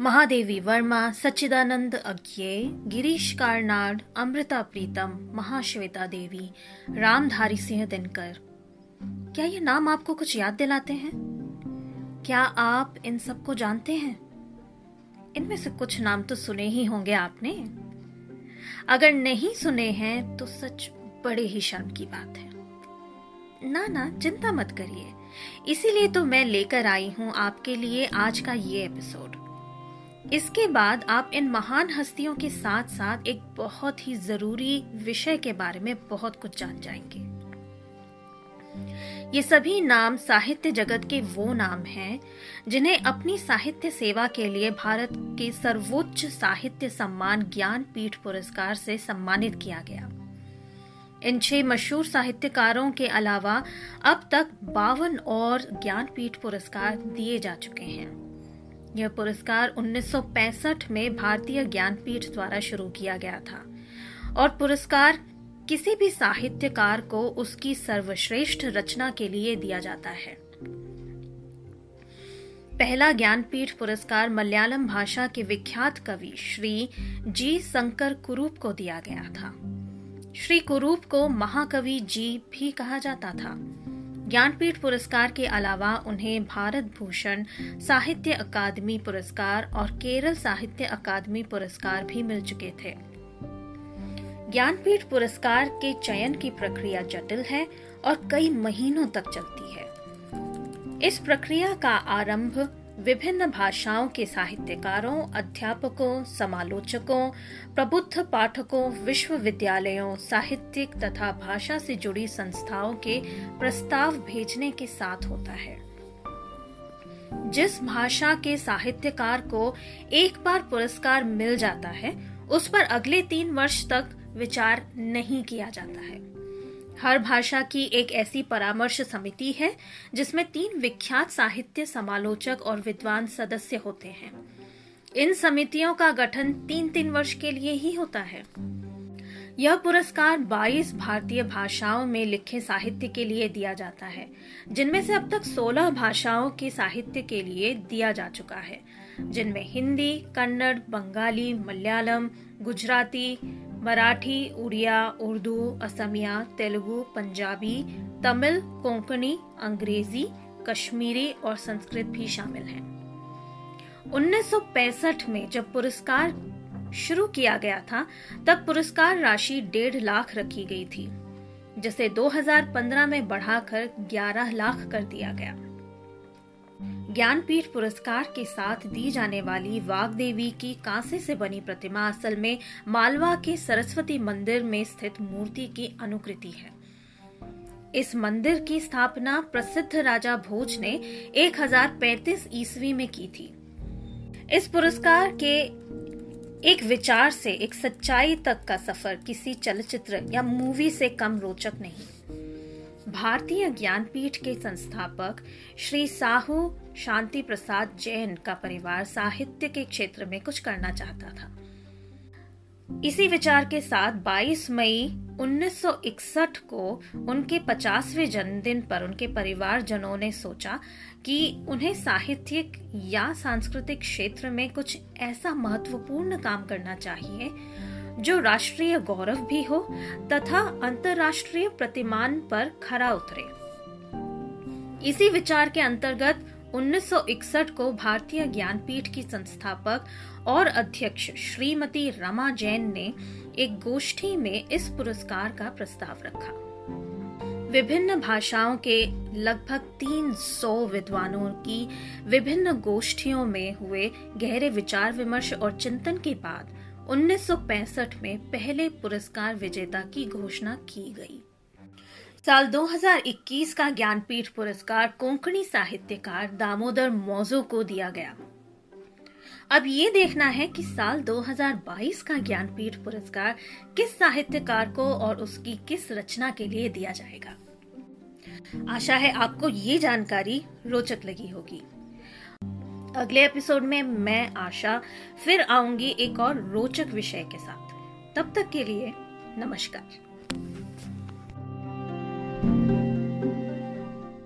महादेवी वर्मा, सच्चिदानंद अज्ञे, गिरीश कारनाड, अमृता प्रीतम, महाश्वेता देवी, रामधारी सिंह दिनकर। क्या ये नाम आपको कुछ याद दिलाते हैं? क्या आप इन सबको जानते हैं? इनमें से कुछ नाम तो सुने ही होंगे आपने। अगर नहीं सुने हैं तो सच बड़े ही शर्म की बात है। ना ना, चिंता मत करिए। इसीलिए तो मैं लेकर आई हूँ आपके लिए आज का ये एपिसोड। इसके बाद आप इन महान हस्तियों के साथ साथ एक बहुत ही ज़रूरी विषय के बारे में बहुत कुछ जान जाएँगे। ये सभी नाम साहित्य जगत के वो नाम हैं, जिन्हें अपनी साहित्य सेवा के लिए भारत के सर्वोच्च साहित्य सम्मान ज्ञानपीठ पुरस्कार से सम्मानित किया गया। इन छह मशहूर साहित्यकारों के अलावा अब तक बावन और ज्ञानपीठ पुरस्कार दिए जा चुके हैं। यह पुरस्कार 1965 में भारतीय ज्ञानपीठ द्वारा शुरू किया गया था और पुरस्कार किसी भी साहित्यकार को उसकी सर्वश्रेष्ठ रचना के लिए दिया जाता है। पहला ज्ञानपीठ पुरस्कार मलयालम भाषा के विख्यात कवि श्री जी शंकर कुरूप को दिया गया था। श्री कुरूप को महाकवि जी भी कहा जाता था। ज्ञानपीठ पुरस्कार के अलावा उन्हें भारत भूषण साहित्य अकादमी पुरस्कार और केरल साहित्य अकादमी पुरस्कार भी मिल चुके थे। ज्ञानपीठ पुरस्कार के चयन की प्रक्रिया जटिल है और कई महीनों तक चलती है। इस प्रक्रिया का आरंभ विभिन्न भाषाओं के साहित्यकारों, अध्यापकों, समालोचकों, प्रबुद्ध पाठकों, विश्वविद्यालयों, साहित्यिक तथा भाषा से जुड़ी संस्थाओं के प्रस्ताव भेजने के साथ होता है। जिस भाषा के साहित्यकार को एक बार पुरस्कार मिल जाता है, उस पर अगले तीन वर्ष तक विचार नहीं किया जाता है। हर भाषा की एक ऐसी परामर्श समिति है, जिसमें तीन विख्यात साहित्य समालोचक और विद्वान सदस्य होते हैं। इन समितियों का गठन तीन तीन वर्ष के लिए ही होता है। यह पुरस्कार 22 भारतीय भाषाओं में लिखे साहित्य के लिए दिया जाता है, जिनमें से अब तक 16 भाषाओं के साहित्य के लिए दिया जा चुका है, जिनमें हिंदी, कन्नड़, बंगाली, मलयालम, गुजराती मराठी, उड़िया, उर्दू, असमिया, तेलुगु, पंजाबी, तमिल, कोंकणी, अंग्रेज़ी, कश्मीरी और संस्कृत भी शामिल हैं। 1965 में जब पुरस्कार शुरू किया गया था, तब पुरस्कार राशि डेढ़ लाख रखी गई थी, जिसे 2015 में बढ़ाकर 11 लाख कर दिया गया। ज्ञानपीठ पुरस्कार के साथ दी जाने वाली वाघ देवी की कांसे से बनी प्रतिमा असल में मालवा के सरस्वती मंदिर में स्थित मूर्ति की अनुकृति है। इस मंदिर की स्थापना प्रसिद्ध राजा भोज ने 1035 ईस्वी में की थी। इस पुरस्कार के एक विचार से, एक सच्चाई तक का सफ़र किसी चलचित्र या मूवी से कम रोचक नहीं। भारतीय ज्ञानपीठ के संस्थापक श्री साहू शांति प्रसाद जैन का परिवार साहित्य के क्षेत्र में कुछ करना चाहता था। इसी विचार के साथ 22 मई 1961 को उनके 50वें जन्मदिन पर उनके परिवारजनों ने सोचा कि उन्हें साहित्यिक या सांस्कृतिक क्षेत्र में कुछ ऐसा महत्वपूर्ण काम करना चाहिए जो राष्ट्रीय गौरव भी हो तथा अंतर्राष्ट्रीय प्रतिमान पर खरा उतरे। इसी विचार के अंतर्गत 1961 को भारतीय ज्ञानपीठ की संस्थापक और अध्यक्ष श्रीमती रमा जैन ने एक गोष्ठी में इस पुरस्कार का प्रस्ताव रखा। विभिन्न भाषाओं के लगभग 300 विद्वानों की विभिन्न गोष्ठियों में हुए गहरे विचार विमर्श और चिंतन के बाद 1965 में पहले पुरस्कार विजेता की घोषणा की गई। साल 2021 का ज्ञानपीठ पुरस्कार कोंकणी साहित्यकार दामोदर मौजो को दिया गया। अब ये देखना है कि साल 2022 का ज्ञानपीठ पुरस्कार किस साहित्यकार को और उसकी किस रचना के लिए दिया जाएगा। आशा है आपको ये जानकारी रोचक लगी होगी। अगले एपिसोड में मैं, आशा, फिर आऊँगी एक और रोचक विषय के साथ। तब तक के लिए नमस्कार।